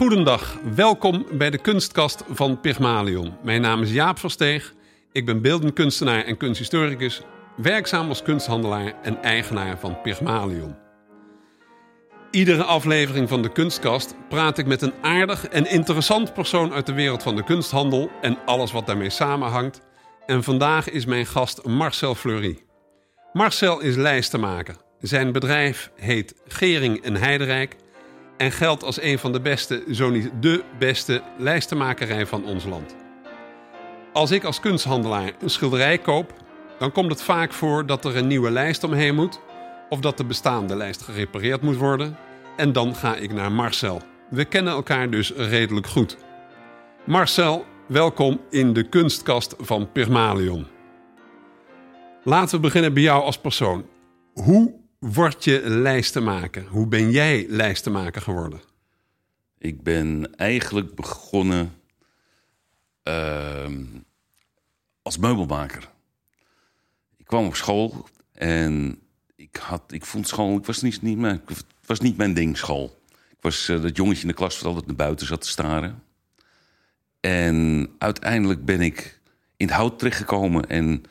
Goedendag, welkom bij de kunstkast van Pygmalion. Mijn naam is Jaap Versteeg. Ik ben beeldend kunstenaar en kunsthistoricus, werkzaam als kunsthandelaar en eigenaar van Pygmalion. Iedere aflevering van de Kunstkast praat ik met een aardig en interessant persoon uit de wereld van de kunsthandel en alles wat daarmee samenhangt. En vandaag is mijn gast Marcel Fleury. Marcel is lijstenmaker. Zijn bedrijf heet Gering en Heiderijk en geldt als een van de beste, zo niet de beste lijstenmakerij van ons land. Als ik als kunsthandelaar een schilderij koop, dan komt het vaak voor dat er een nieuwe lijst omheen moet of dat de bestaande lijst gerepareerd moet worden. En dan ga ik naar Marcel. We kennen elkaar dus redelijk goed. Marcel, welkom in de kunstkast van Pygmalion. Laten we beginnen bij jou als persoon. Hoe word je lijstenmaker? Hoe ben jij lijstenmaker geworden? Ik ben eigenlijk begonnen ehm, als meubelmaker. Ik kwam op school en ik, had, ik vond school, ik was niet, niet mijn, was niet mijn ding, school. Ik was uh, dat jongetje in de klas dat altijd naar buiten zat te staren. En uiteindelijk ben ik in het hout terechtgekomen en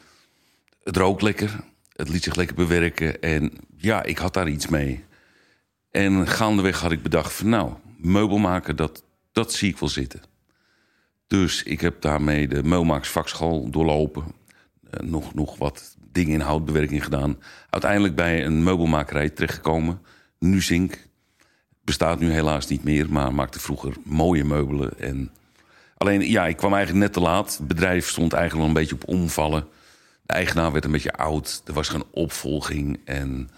het rook lekker. Het liet zich lekker bewerken en ja, ik had daar iets mee. En gaandeweg had ik bedacht van nou, meubelmaken, dat, dat zie ik wel zitten. Dus ik heb daarmee de meubelmakersvakschool doorlopen. Uh, nog, nog wat dingen in houtbewerking gedaan. Uiteindelijk bij een meubelmakerij terechtgekomen. Nuzink. Bestaat nu helaas niet meer, maar maakte vroeger mooie meubelen. En alleen, ja, ik kwam eigenlijk net te laat. Het bedrijf stond eigenlijk al een beetje op omvallen. Eigenaar werd een beetje oud. Er was geen opvolging. En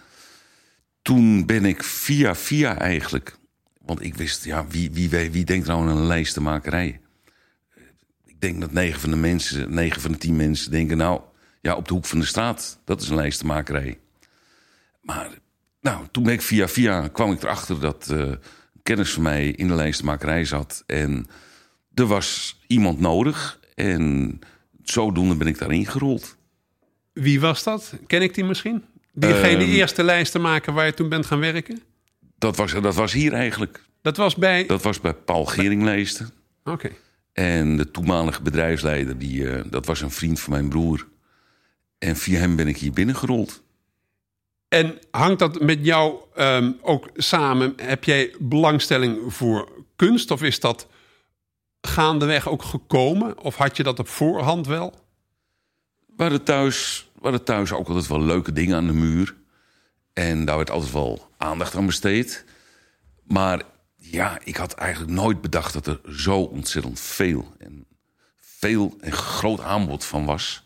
toen ben ik via via eigenlijk... Want ik wist, ja, wie, wie, wie denkt nou aan een lijstenmakerij? Ik denk dat negen van de mensen, negen van de tien mensen denken... nou, ja, op de hoek van de straat. Dat is een lijstenmakerij. Maar nou, toen ben ik via via kwam ik erachter dat uh, kennis van mij in de lijstenmakerij zat. En er was iemand nodig. En zodoende ben ik daarin gerold. Wie was dat? Ken ik die misschien? Diegene Um, eerste lijstenmaker waar je toen bent gaan werken? Dat was, dat was hier eigenlijk. Dat was bij... Dat was bij Paul Geringleester. Oké. En de toenmalige bedrijfsleider, die, uh, dat was een vriend van mijn broer. En via hem ben ik hier binnengerold. En hangt dat met jou um, ook samen? Heb jij belangstelling voor kunst? Of is dat gaandeweg ook gekomen? Of had je dat op voorhand wel? We thuis, hadden thuis ook altijd wel leuke dingen aan de muur. En daar werd altijd wel aandacht aan besteed. Maar ja, ik had eigenlijk nooit bedacht dat er zo ontzettend veel en veel en groot aanbod van was.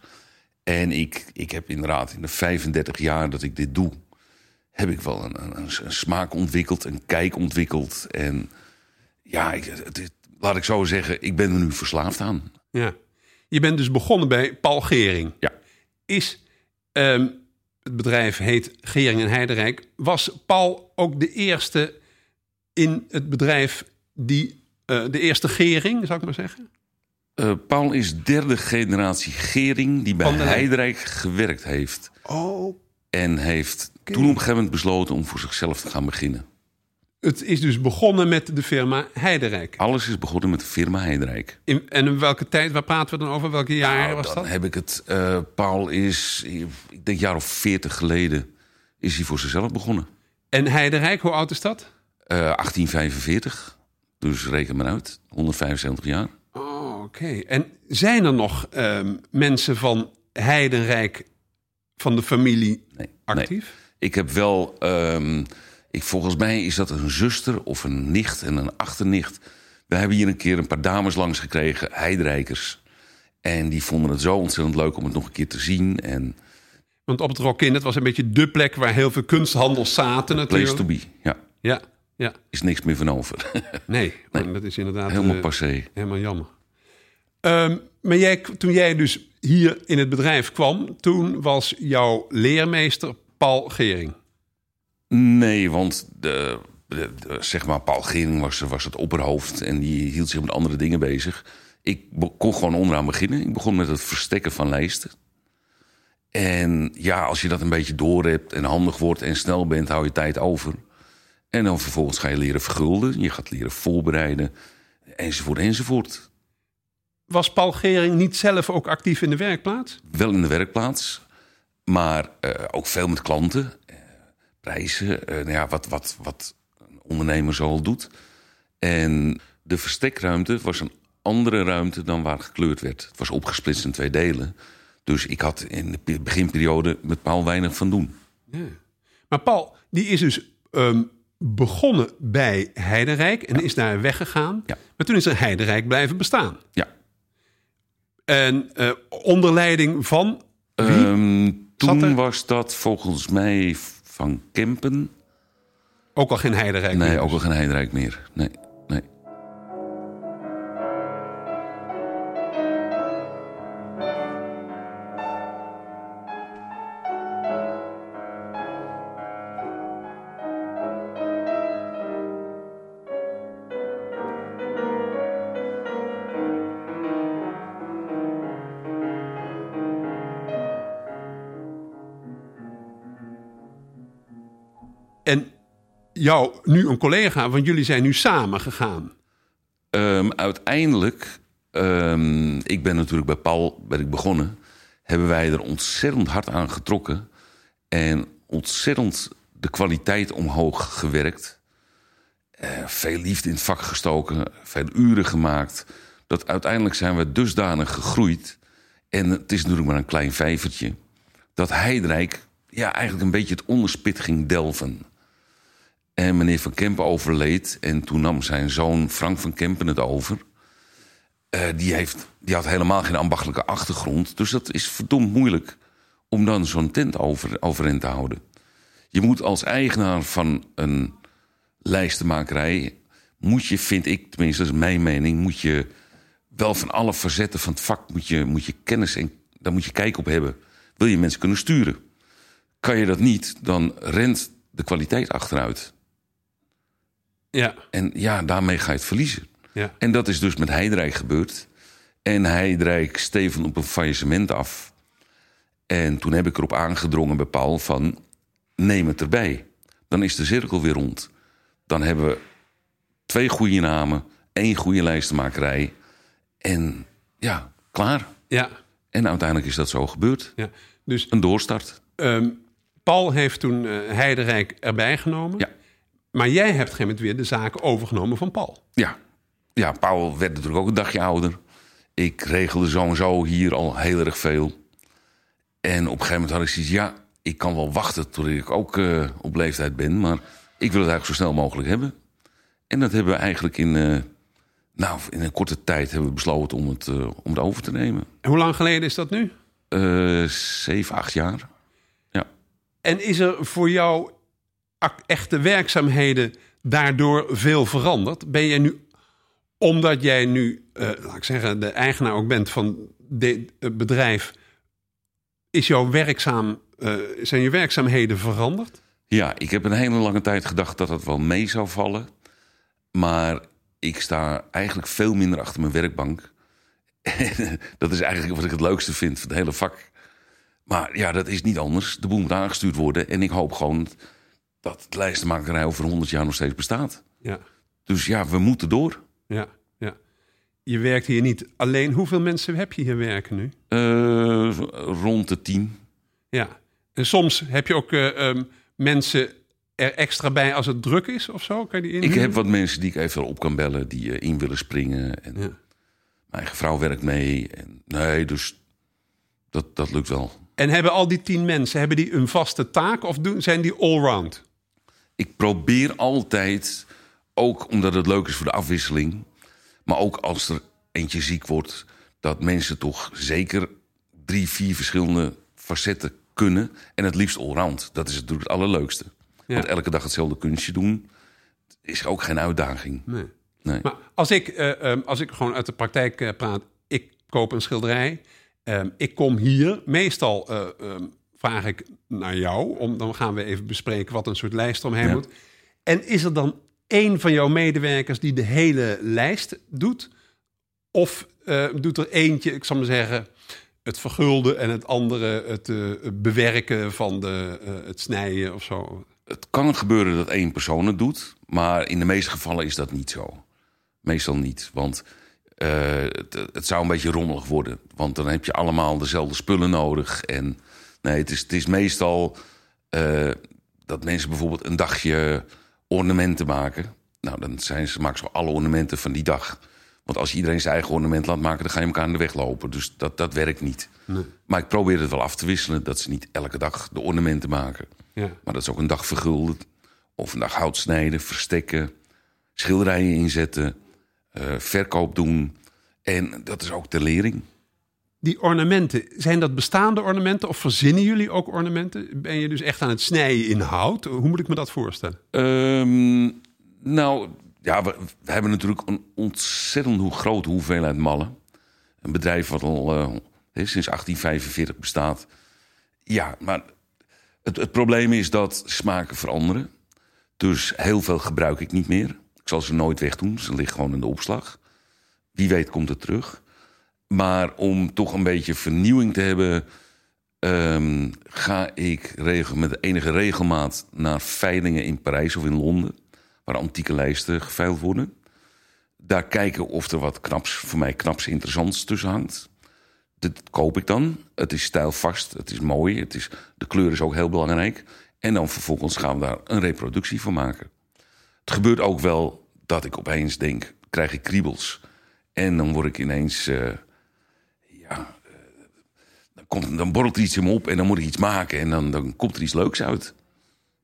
En ik, ik heb inderdaad in de 35 jaar dat ik dit doe, heb ik wel een, een, een smaak ontwikkeld, een kijk ontwikkeld. En ja, ik, laat ik zo zeggen, ik ben er nu verslaafd aan. Ja. Je bent dus begonnen bij Paul Gering. Ja. Is, um, het bedrijf heet Gering en Heiderijk. Was Paul ook de eerste in het bedrijf die, uh, de eerste Gering, zou ik maar zeggen? Uh, Paul is derde generatie Gering die bij Heiderijk gewerkt heeft. Oh. En heeft okay. toen op een gegeven moment besloten om voor zichzelf te gaan beginnen. Het is dus begonnen met de firma Heiderijk. Alles is begonnen met de firma Heiderijk. In, en in welke tijd, waar praten we dan over? Welke jaren nou, was dan dat? heb ik het. Uh, Paul is, ik denk jaar of veertig geleden, is hij voor zichzelf begonnen. En Heiderijk, hoe oud is dat? Uh, 1845. Dus reken maar uit. 175 jaar. Oh, oké. Okay. En zijn er nog um, mensen van Heidenrijk van de familie nee, actief? Nee. Ik heb wel, um, ik, volgens mij is dat een zuster of een nicht en een achternicht. We hebben hier een keer een paar dames langs gekregen, Heiderijkers. En die vonden het zo ontzettend leuk om het nog een keer te zien. En Want op het Rokin, het was een beetje de plek waar heel veel kunsthandels zaten natuurlijk. Place to be, ja. Ja, ja. Is niks meer van over. nee, nee, dat is inderdaad... Helemaal uh, passé. Helemaal jammer. Um, maar jij, toen jij dus hier in het bedrijf kwam, toen was jouw leermeester Paul Gering. Nee, want de, de, de, zeg maar, Paul Gering was, was het opperhoofd en die hield zich met andere dingen bezig. Ik kon gewoon onderaan beginnen. Ik begon met het verstekken van lijsten. En ja, als je dat een beetje door hebt en handig wordt en snel bent, hou je tijd over. En dan vervolgens ga je leren vergulden. Je gaat leren voorbereiden. Enzovoort, enzovoort. Was Paul Gering niet zelf ook actief in de werkplaats? Wel in de werkplaats. Maar eh, ook veel met klanten. Prijzen. eh, nou ja, wat, wat, wat een ondernemer zoal doet. En de verstekruimte was een andere ruimte dan waar gekleurd werd. Het was opgesplitst in twee delen. Dus ik had in de pe- beginperiode met Paul weinig van doen. Maar Paul, die is dus ehm, begonnen bij Heidenrijk en is daar weggegaan. Ja. Maar toen is er Heidenrijk blijven bestaan. Ja. En eh, onder leiding van wie? Ehm, toen er- was dat volgens mij van Kempen. ook al geen Heidenrijk Nee, meer. ook al geen Heidenrijk meer. Nee, jou, nu een collega, want jullie zijn nu samen gegaan. Ehm, uiteindelijk, ehm, ik ben natuurlijk bij Paul ben ik begonnen. Hebben wij er ontzettend hard aan getrokken. En ontzettend de kwaliteit omhoog gewerkt. Eh, veel liefde in het vak gestoken. Veel uren gemaakt. Dat uiteindelijk zijn we dusdanig gegroeid. En het is natuurlijk maar een klein vijvertje. Dat Heidrijk ja, eigenlijk een beetje het onderspit ging delven. En meneer Van Kempen overleed. En toen nam zijn zoon Frank van Kempen het over. Eh, die, heeft, die had helemaal geen ambachtelijke achtergrond. Dus dat is verdomd moeilijk om dan zo'n tent over, overeind te houden. Je moet als eigenaar van een lijstenmakerij... moet je, vind ik, tenminste dat is mijn mening... moet je wel van alle facetten van het vak moet je, moet je kennis en daar moet je kijk op hebben. Wil je mensen kunnen sturen? Kan je dat niet, dan rent de kwaliteit achteruit. Ja, En ja, daarmee ga je het verliezen. ja. En dat is dus met Heidrijk gebeurd. En Heidrijk steven op een faillissement af. En toen heb ik erop aangedrongen bij Paul van... neem het erbij. Dan is de cirkel weer rond. Dan hebben we twee goede namen, één goede lijstenmakerij. En ja, klaar. ja, En uiteindelijk is dat zo gebeurd. ja. Dus Een doorstart. ehm, Paul heeft toen eh Heidenrijk erbij genomen. Ja. Maar jij hebt op een gegeven moment weer de zaken overgenomen van Paul. Ja. ja, Paul werd natuurlijk ook een dagje ouder. Ik regelde zo en zo hier al heel erg veel. En op een gegeven moment had ik zoiets... ja, ik kan wel wachten tot ik ook eh, op leeftijd ben... maar ik wil het eigenlijk zo snel mogelijk hebben. En dat hebben we eigenlijk in, eh, nou, in een korte tijd hebben we besloten om het, eh, om het over te nemen. En hoe lang geleden is dat nu? Zeven, acht jaar. Ja. En is er voor jou echte werkzaamheden daardoor veel veranderd? Ben jij nu, omdat jij nu, eh, laat ik zeggen, de eigenaar ook bent van dit bedrijf, is jouw werkzaam, eh, zijn je werkzaamheden veranderd? Ja, ik heb een hele lange tijd gedacht dat het wel mee zou vallen. Maar ik sta eigenlijk veel minder achter mijn werkbank. dat is eigenlijk wat ik het leukste vind van het hele vak. Maar ja, dat is niet anders. De boel moet aangestuurd worden. En ik hoop gewoon dat de lijstenmakerij over 100 jaar nog steeds bestaat. Ja, Dus ja, we moeten door. ja, ja. Je werkt hier niet alleen. Hoeveel mensen heb je hier werken nu? Eh, rond de tien. Ja. En soms heb je ook eh, ehm, mensen er extra bij als het druk is of zo? Kan je die Ik heb wat mensen die ik even op kan bellen, die eh, in willen springen. En Ja. Mijn eigen vrouw werkt mee. En, nee, dus dat, dat lukt wel. En hebben al die tien mensen hebben die een vaste taak of doen, zijn die allround? Ik probeer altijd, ook omdat het leuk is voor de afwisseling... maar ook als er eentje ziek wordt... dat mensen toch zeker drie, vier verschillende facetten kunnen. En het liefst allround. Dat is natuurlijk het allerleukste. Ja. Want elke dag hetzelfde kunstje doen... is ook geen uitdaging. Nee. Nee. Maar als ik, eh, ehm, als ik gewoon uit de praktijk eh, praat, ik koop een schilderij. ehm, ik kom hier. Meestal eh, ehm, vraag ik naar jou. Om, dan gaan we even bespreken wat een soort lijst omheen Ja. moet. En is er dan één van jouw medewerkers die de hele lijst doet? Of eh, doet er eentje, ik zal maar zeggen, het vergulden en het andere het eh, bewerken van de, eh, het snijden of zo? het kan gebeuren dat één persoon het doet, maar in de meeste gevallen is dat niet zo. Meestal niet, want het, het, zou een beetje rommelig worden. Want dan heb je allemaal dezelfde spullen nodig. En nee, het is, het is meestal uh, dat mensen bijvoorbeeld een dagje ornamenten maken. Nou, dan zijn ze, maken ze alle ornamenten van die dag. Want als iedereen zijn eigen ornament laat maken, dan ga je elkaar aan de weg lopen. Dus dat, dat werkt niet. Nee. Maar ik probeer het wel af te wisselen, dat ze niet elke dag de ornamenten maken. Ja. Maar dat is ook een dag vergulden. Of een dag hout snijden, verstekken, schilderijen inzetten, uh, verkoop doen. En dat is ook de lering. Die ornamenten, zijn dat bestaande ornamenten of verzinnen jullie ook ornamenten? Ben je dus echt aan het snijden in hout? Hoe moet ik me dat voorstellen? Um, nou, ja, we, hebben natuurlijk een ontzettend grote hoeveelheid mallen. Een bedrijf wat al uh, sinds 1845 bestaat. Ja, maar het, het probleem is dat smaken veranderen. Dus heel veel gebruik ik niet meer. Ik zal ze nooit wegdoen. Ze liggen gewoon in de opslag. Wie weet komt het terug. Maar om toch een beetje vernieuwing te hebben... Um, ga ik regel, met enige regelmaat naar veilingen in Parijs of in Londen waar antieke lijsten geveild worden. Daar kijken of er wat knaps, voor mij knaps interessants tussen hangt. Dat koop ik dan. Het is stijlvast, het is mooi, het is, de kleur is ook heel belangrijk. En dan vervolgens gaan we daar een reproductie van maken. Het gebeurt ook wel dat ik opeens denk, krijg ik kriebels. En dan word ik ineens, uh, ja, uh, dan, komt, dan borrelt er iets in me op en dan moet ik iets maken. En dan, dan komt er iets leuks uit.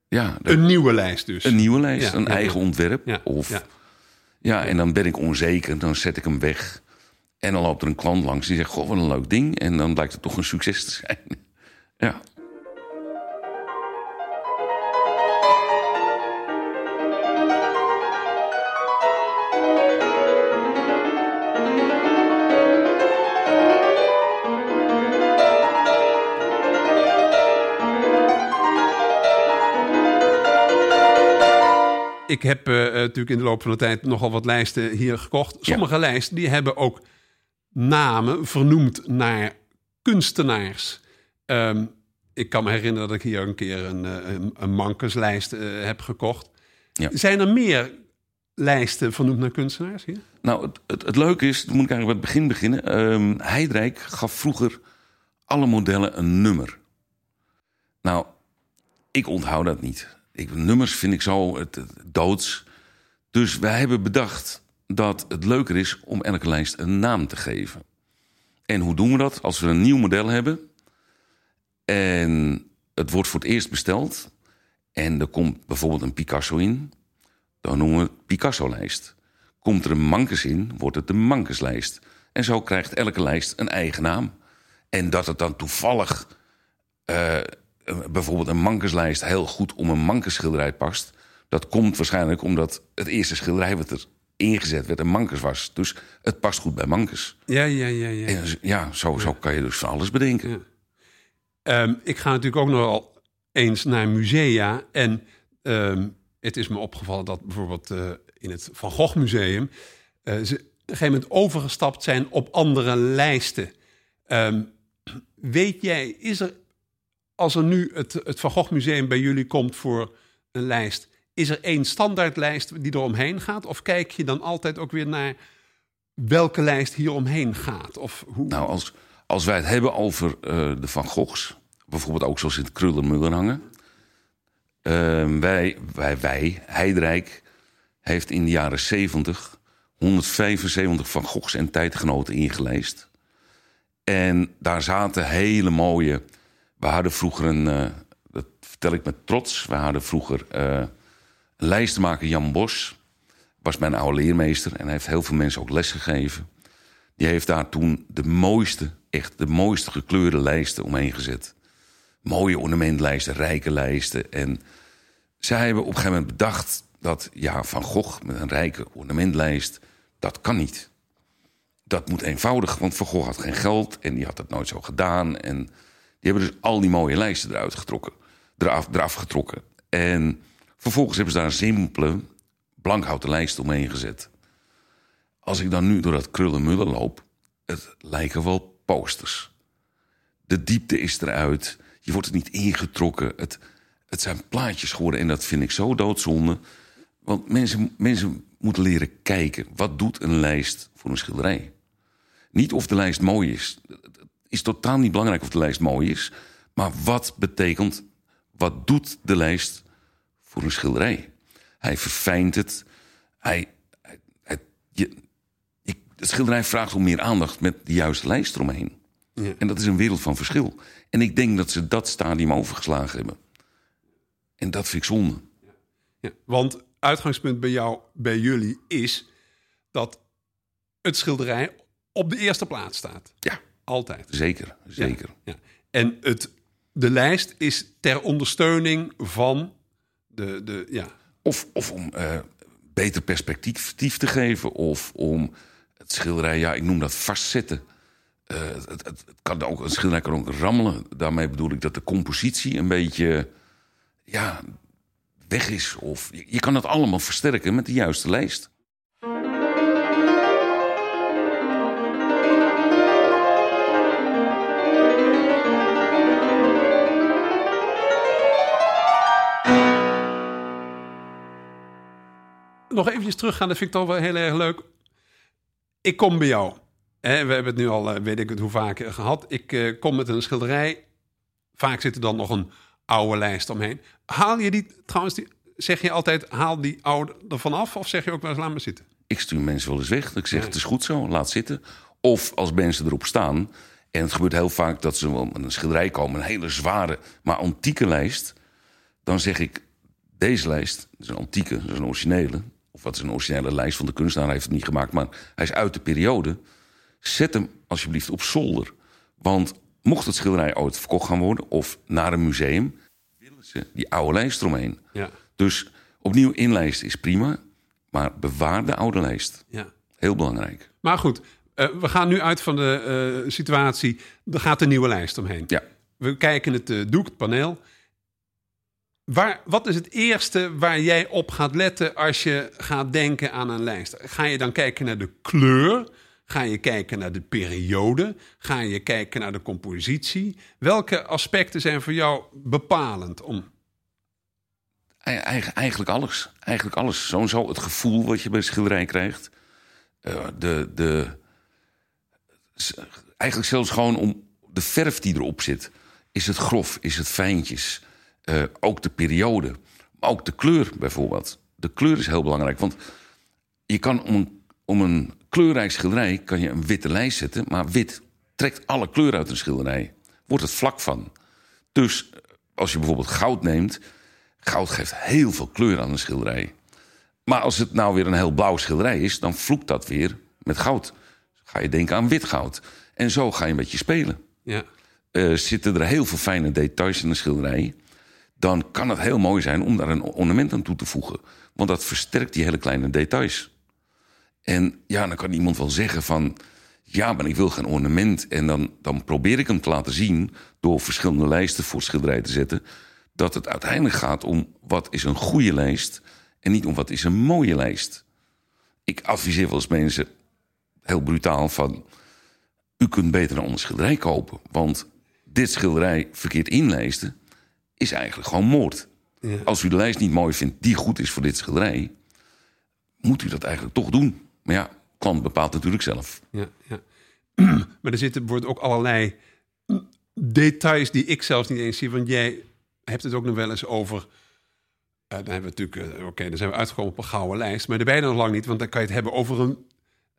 Ja, een nieuwe lijst dus. Een nieuwe lijst, een eigen ontwerp. Of, ja. en dan ben ik onzeker, dan zet ik hem weg. En dan loopt er een klant langs die zegt: Goh, wat een leuk ding. En dan blijkt het toch een succes te zijn. ja. Ik heb uh, natuurlijk in de loop van de tijd nogal wat lijsten hier gekocht. Sommige lijsten die hebben ook namen vernoemd naar kunstenaars. Um, ik kan me herinneren dat ik hier een keer een, eh, een, een mankenslijst uh, heb gekocht. Ja. Zijn er meer lijsten vernoemd naar kunstenaars hier? Nou, het, het, het leuke is, dan moet ik eigenlijk bij het begin beginnen. Um, Heidrijk gaf vroeger alle modellen een nummer. Nou, ik onthoud dat niet. Ik, nummers vind ik zo het, doods. Dus wij hebben bedacht dat het leuker is om elke lijst een naam te geven. En hoe doen we dat? Als we een nieuw model hebben en het wordt voor het eerst besteld en er komt bijvoorbeeld een Picasso in, dan noemen we het Picasso-lijst. Komt er een Mankes in, wordt het de Mankeslijst. En zo krijgt elke lijst een eigen naam. En dat het dan toevallig eh, bijvoorbeeld een mankeslijst heel goed om een mankenschilderij past. Dat komt waarschijnlijk omdat het eerste schilderij wat er ingezet werd een mankes was. Dus het past goed bij mankes. Ja, ja, ja. Ja, en, ja, zo, zo kan je dus van alles bedenken. Ja. Um, ik ga natuurlijk ook nogal eens naar musea. En um, het is me opgevallen dat bijvoorbeeld uh, in het Van Gogh Museum... Uh, ze op een gegeven moment overgestapt zijn op andere lijsten. Um, weet jij, is er als er nu het, het Van Gogh Museum bij jullie komt voor een lijst, is er één standaardlijst die eromheen gaat? Of kijk je dan altijd ook weer naar welke lijst hier omheen gaat? Of hoe... Nou, als, als wij het hebben over uh, de Van Goghs, bijvoorbeeld ook zoals in het Krullenmullen hangen. Uh, wij, wij, wij, Heidrijk, heeft in de jaren 70 175 Van Goghs en tijdgenoten ingelijst. En daar zaten hele mooie we hadden vroeger een, uh, dat vertel ik met trots, we hadden vroeger uh, een lijstenmaker Jan Bos. Was mijn oude leermeester en hij heeft heel veel mensen ook les gegeven. Die heeft daar toen de mooiste, echt de mooiste gekleurde lijsten omheen gezet. Mooie ornamentlijsten, rijke lijsten. En zij hebben op een gegeven moment bedacht dat ja, Van Gogh met een rijke ornamentlijst, dat kan niet. Dat moet eenvoudig, want Van Gogh had geen geld en die had het nooit zo gedaan. En die hebben dus al die mooie lijsten eruit getrokken. Eraf, eraf getrokken. En vervolgens hebben ze daar een simpele blankhouten lijst omheen gezet. Als ik dan nu door dat krullenmullen loop, het lijken wel posters. De diepte is eruit. Je wordt er niet ingetrokken. Het, het zijn plaatjes geworden en dat vind ik zo doodzonde. Want mensen, mensen moeten leren kijken. Wat doet een lijst voor een schilderij? Niet of de lijst mooi is. Is totaal niet belangrijk of de lijst mooi is. Maar wat betekent, wat doet de lijst voor een schilderij? Hij verfijnt het. Hij, hij, hij- je, ik, het schilderij vraagt om meer aandacht met de juiste lijst eromheen. Ja. En dat is een wereld van verschil. En ik denk dat ze dat stadium overgeslagen hebben. En dat vind ik zonde. Ja, want uitgangspunt bij jou, bij jullie, is dat het schilderij op de eerste plaats staat. Ja, Altijd. zeker. Zeker. Ja. En het, de lijst is ter ondersteuning van de, de ja, Of, of om eh, beter perspectief te geven. Of om het schilderij, ja, ik noem dat vastzetten. Eh, het, het, het kan ook, een schilderij kan ook rammelen. Daarmee bedoel ik dat de compositie een beetje ja, weg is. Of je, je kan het allemaal versterken met de juiste lijst. Nog eventjes teruggaan, dat vind ik toch wel heel erg leuk. Ik kom bij jou. Hè, we hebben het nu al, eh, weet ik het hoe vaak eh, gehad. Ik eh, kom met een schilderij. Vaak zit er dan nog een oude lijst omheen. Haal je die, trouwens, die, zeg je altijd, haal die oude ervan af? Of zeg je ook wel eens, laat maar zitten? Ik stuur mensen wel eens weg. Ik zeg, het is goed zo, laat zitten. Of als mensen erop staan... en het gebeurt heel vaak dat ze wel met een schilderij komen... een hele zware, maar antieke lijst... dan zeg ik, deze lijst, dat is een antieke, dat is een originele... of wat is een originele lijst van de kunstenaar, hij heeft het niet gemaakt... maar hij is uit de periode. Zet hem alsjeblieft op zolder. Want mocht het schilderij ooit verkocht gaan worden... of naar een museum, willen ze die oude lijst eromheen. Ja, Dus opnieuw inlijsten is prima... maar bewaar de oude lijst. ja. Heel belangrijk. Maar goed, eh, we gaan nu uit van de eh, situatie. Er gaat een nieuwe lijst omheen. Ja. We kijken het uh, doek, het paneel. Waar, wat is het eerste waar jij op gaat letten als je gaat denken aan een lijst? Ga je dan kijken naar de kleur? Ga je kijken naar de periode? Ga je kijken naar de compositie? Welke aspecten zijn voor jou bepalend om Eigen, eigenlijk alles. Eigenlijk alles. Sowieso het gevoel wat je bij schilderij krijgt. Uh, de, de, eigenlijk zelfs gewoon om de verf die erop zit. Is het grof? Is het fijntjes? Uh, ook de periode. Maar ook de kleur bijvoorbeeld. De kleur is heel belangrijk. Want je kan om een, om een kleurrijk schilderij... kan je een witte lijst zetten. Maar wit trekt alle kleur uit een schilderij. Wordt het vlak van. Dus als je bijvoorbeeld goud neemt... Goud geeft heel veel kleur aan een schilderij. Maar als het nou weer een heel blauw schilderij is, dan vloekt dat weer met goud. Ga je denken aan wit goud. En zo ga je een beetje spelen. Ja. Uh, zitten er heel veel fijne details in een schilderij, dan kan het heel mooi zijn om daar een ornament aan toe te voegen. Want dat versterkt die hele kleine details. En ja, dan kan iemand wel zeggen van... ja, maar ik wil geen ornament. En dan, dan probeer ik hem te laten zien... door verschillende lijsten voor schilderij te zetten dat het uiteindelijk gaat om wat is een goede lijst en niet om wat is een mooie lijst. Ik adviseer wel eens mensen heel brutaal van u kunt beter een ander schilderij kopen, want dit schilderij verkeerd inlijsten is eigenlijk gewoon moord. Ja. Als u de lijst niet mooi vindt die goed is voor dit schilderij, moet u dat eigenlijk toch doen. Maar ja, klant bepaalt natuurlijk zelf. Ja, ja. maar er zitten wordt ook allerlei details die ik zelfs niet eens zie, want jij hebt het ook nog wel eens over. Uh, dan hebben we natuurlijk, uh, oké, okay, dan zijn we uitgekomen op een gouden lijst. Maar daarbij nog lang niet, want dan kan je het hebben over een.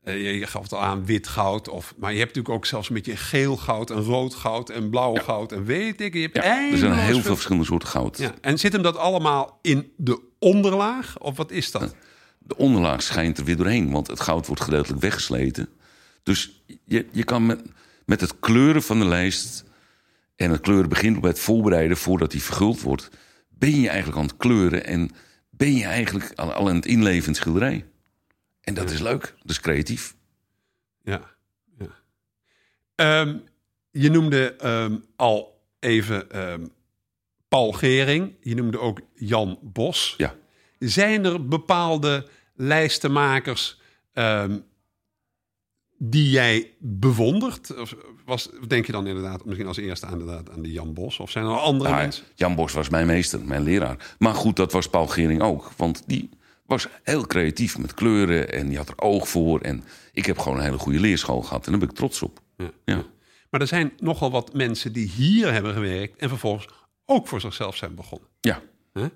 Uh, je, je gaf het al aan wit goud. Of, maar je hebt natuurlijk ook zelfs een beetje geel goud en rood goud en blauw ja. goud. En weet ik, je hebt ja, er zijn heel veel verschillende soorten goud. Ja. En zit hem dat allemaal in de onderlaag? Of wat is dat? De onderlaag schijnt er weer doorheen, want het goud wordt gedeeltelijk weggesleten. Dus je, je kan met, met het kleuren van de lijst en het kleuren begint bij het voorbereiden voordat die verguld wordt. Ben je eigenlijk aan het kleuren en ben je eigenlijk al, al aan het inleven in het schilderij. En dat Ja. is leuk, dat is creatief. Ja. ja. Ehm, je noemde ehm, al even ehm, Paul Gering. Je noemde ook Jan Bos. Ja. Zijn er bepaalde lijstenmakers die jij bewondert? Of was, denk je dan inderdaad misschien als eerste aan, de, aan die Jan Bos? Of zijn er andere Ja, mensen? Jan Bos was mijn meester, mijn leraar. Maar goed, dat was Paul Gering ook. Want die was heel creatief met kleuren en die had er oog voor. En ik heb gewoon een hele goede leerschool gehad en daar ben ik trots op. Ja. Ja. Maar er zijn nogal wat mensen die hier hebben gewerkt en vervolgens ook voor zichzelf zijn begonnen. Ja, ja.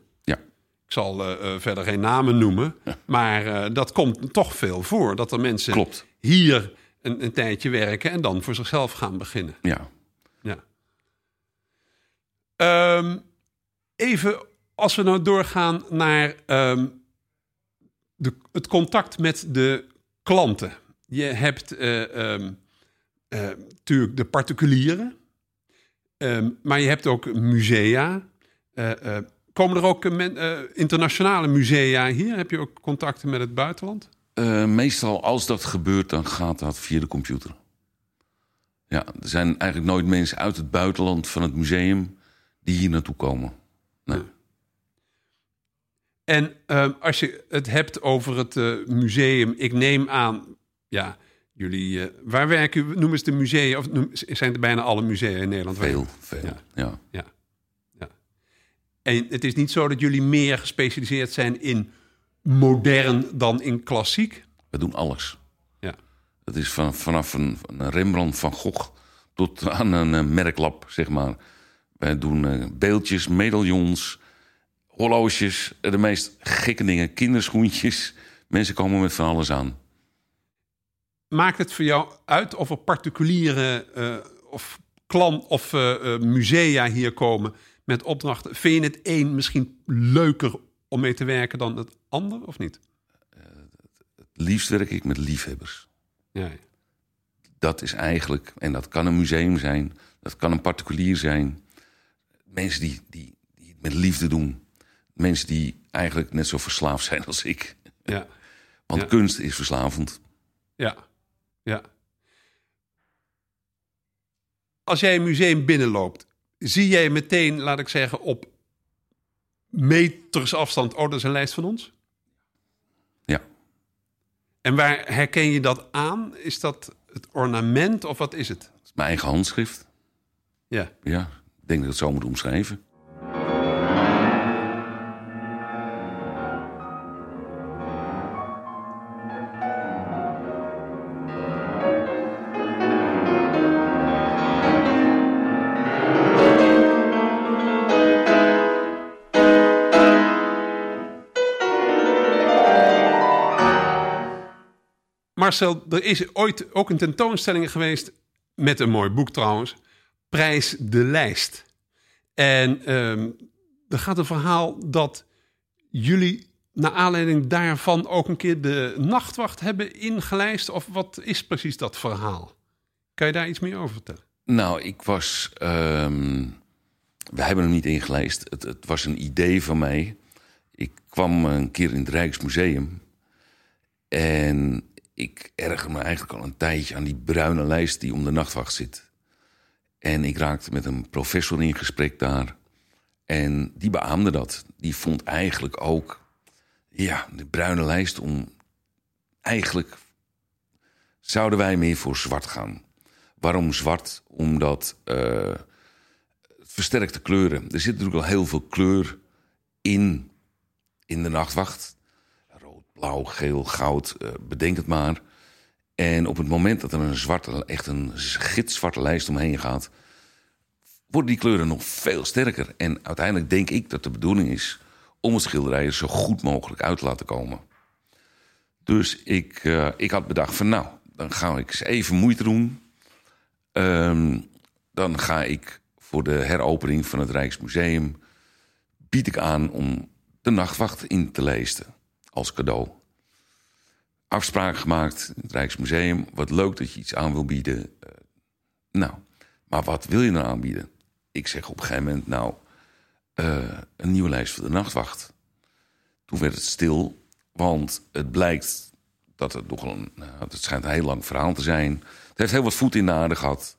Ik zal eh, eh, verder geen namen noemen, maar eh, dat komt toch veel voor. Dat er mensen Klopt. hier een, een tijdje werken en dan voor zichzelf gaan beginnen. ja. Ja. Ehm, even als we nou doorgaan naar ehm, de, het contact met de klanten. Je hebt eh, ehm, eh, natuurlijk de particulieren, ehm, maar je hebt ook musea. Eh, komen er ook men- internationale musea hier? Heb je ook contacten met het buitenland? Meestal als dat gebeurt, dan gaat dat via de computer. Ja, er zijn eigenlijk nooit mensen uit het buitenland van het museum die hier naartoe komen. Nee. En ehm, als je het hebt over het eh, museum, ik neem aan, ja, jullie, eh, waar werken, noemen ze de musea, of noem- zijn er bijna alle musea in Nederland? waar- Veel, veel. Ja. Ja. Ja. ja. En het is niet zo dat jullie meer gespecialiseerd zijn in modern dan in klassiek? We doen alles. Ja. Het is van, vanaf een, Rembrandt van Gogh tot aan een eh, merklap, zeg maar. Wij doen beeldjes, medaillons, horloges, eh, de meest gekke dingen, kinderschoentjes. Mensen komen met van alles aan. Maakt het voor jou uit of er particuliere eh, of klant of eh, musea hier komen met opdrachten? Vind je het een misschien leuker om mee te werken dan het ander of niet? Het liefst werk ik met liefhebbers. Ja, ja. Dat is eigenlijk, en dat kan een museum zijn, dat kan een particulier zijn. Mensen die, die, die het met liefde doen. Mensen die eigenlijk net zo verslaafd zijn als ik. ja. Want Ja. kunst is verslavend. Ja, ja. Als jij een museum binnenloopt, zie jij meteen, laat ik zeggen, op meters afstand, oh, dat is een lijst van ons? Ja. En waar herken je dat aan? Is dat het ornament of wat is het? Mijn eigen handschrift. Ja, Ja, ik denk dat ik het zo moet omschrijven. Er is ooit ook een tentoonstelling geweest, met een mooi boek trouwens, Prijs de Lijst. En ehm, er gaat een verhaal dat jullie naar aanleiding daarvan ook een keer de nachtwacht hebben ingelijst. Of wat is precies dat verhaal? Kan je daar iets meer over vertellen? Nou, ik was. ehm, we hebben hem niet ingelijst. Het, het was een idee van mij. Ik kwam een keer in het Rijksmuseum. En ik erger me eigenlijk al een tijdje aan die bruine lijst die om de nachtwacht zit. En ik raakte met een professor in gesprek daar. En die beaamde dat. Die vond eigenlijk ook. Ja, de bruine lijst om. Eigenlijk zouden wij meer voor zwart gaan. Waarom zwart? Omdat eh, het versterkt de kleuren. Er zit natuurlijk al heel veel kleur in, in de nachtwacht. Blauw, geel, goud, eh, bedenk het maar. En op het moment dat er een zwarte, echt een gitzwarte lijst omheen gaat, worden die kleuren nog veel sterker. En uiteindelijk denk ik dat de bedoeling is om het schilderij er zo goed mogelijk uit te laten komen. Dus ik, eh, ik had bedacht van nou, dan ga ik eens even moeite doen. Ehm, dan ga ik voor de heropening van het Rijksmuseum... bied ik aan om de nachtwacht in te lezen als cadeau. Afspraak gemaakt het Rijksmuseum. Wat leuk dat je iets aan wil bieden. Eh, nou, maar wat wil je nou aanbieden? Ik zeg op een gegeven moment, nou, eh, een nieuwe lijst voor de nachtwacht. Toen werd het stil, want het blijkt dat het nogal een... nou, het schijnt een heel lang verhaal te zijn. Het heeft heel wat voet in de aarde gehad...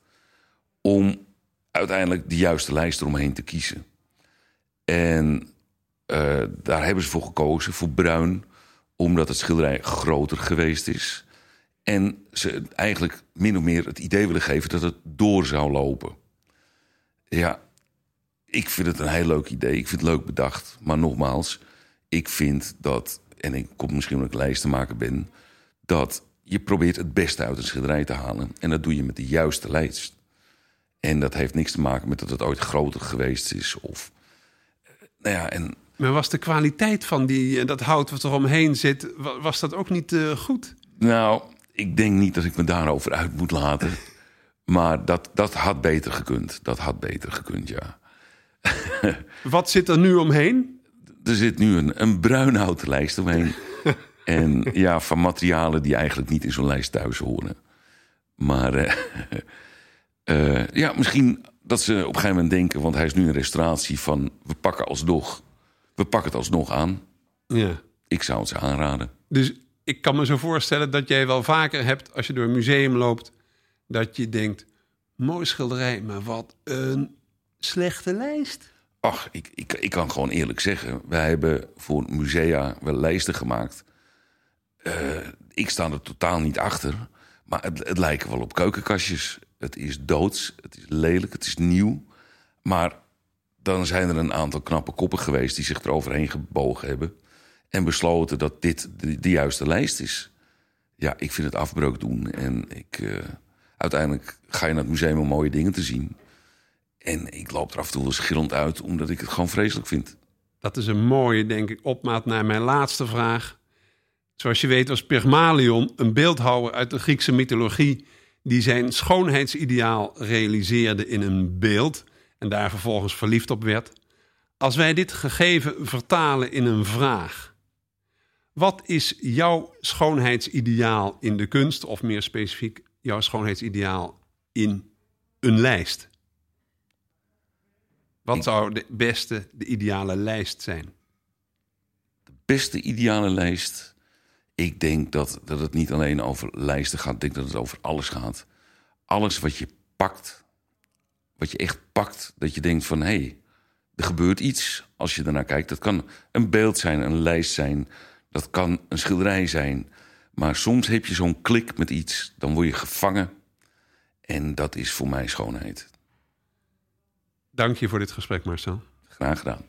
om uiteindelijk de juiste lijst eromheen te kiezen. En eh, daar hebben ze voor gekozen, voor bruin... omdat het schilderij groter geweest is... En ze eigenlijk min of meer het idee willen geven dat het door zou lopen. Ja, ik vind het een heel leuk idee. Ik vind het leuk bedacht. Maar nogmaals, ik vind dat, en ik kom misschien omdat ik lijst te maken ben, dat je probeert het beste uit een schilderij te halen. En dat doe je met de juiste lijst. En dat heeft niks te maken met dat het ooit groter geweest is. Of, nou ja, en Maar was de kwaliteit van die, eh, dat hout wat er omheen zit, wa- was dat ook niet eh, goed? Nou, ik denk niet dat ik me daarover uit moet laten. Maar dat, dat had beter gekund. Dat had beter gekund, ja. Wat zit er nu omheen? Er zit nu een, een bruinhouten lijst omheen. en ja, van materialen die eigenlijk niet in zo'n lijst thuis horen. Maar eh, ja, misschien dat ze op een gegeven moment denken... want hij is nu een restauratie van... we pakken alsnog, we pakken het alsnog aan. Ja. Ik zou het ze aanraden. Dus ik kan me zo voorstellen dat jij wel vaker hebt als je door een museum loopt, dat je denkt, mooi schilderij, maar wat een slechte lijst. Ach, ik, ik, ik kan gewoon eerlijk zeggen... wij hebben voor musea wel lijsten gemaakt. Eh, ik sta er totaal niet achter. Maar het, het lijken wel op keukenkastjes. Het is doods, het is lelijk, het is nieuw. Maar dan zijn er een aantal knappe koppen geweest... die zich eroverheen gebogen hebben... en besloten dat dit de, juiste lijst is. Ja, ik vind het afbreuk doen. En ik, eh, uiteindelijk ga je naar het museum om mooie dingen te zien... En ik loop er af en toe wel schillend uit, omdat ik het gewoon vreselijk vind. Dat is een mooie, denk ik, opmaat naar mijn laatste vraag. Zoals je weet was Pygmalion een beeldhouwer uit de Griekse mythologie... die zijn schoonheidsideaal realiseerde in een beeld... en daar vervolgens verliefd op werd. Als wij dit gegeven vertalen in een vraag... Wat is jouw schoonheidsideaal in de kunst, of meer specifiek jouw schoonheidsideaal in een lijst? Wat zou de beste, de ideale lijst zijn? Beste ideale lijst. Ik denk dat, dat het niet alleen over lijsten gaat. Ik denk dat het over alles gaat. Alles wat je pakt. Wat je echt pakt. Dat je denkt van, hé, hey, er gebeurt iets als je ernaar kijkt. Dat kan een beeld zijn, een lijst zijn. Dat kan een schilderij zijn. Maar soms heb je zo'n klik met iets. Dan word je gevangen. En dat is voor mij schoonheid. Dank je voor dit gesprek, Marcel. Graag gedaan.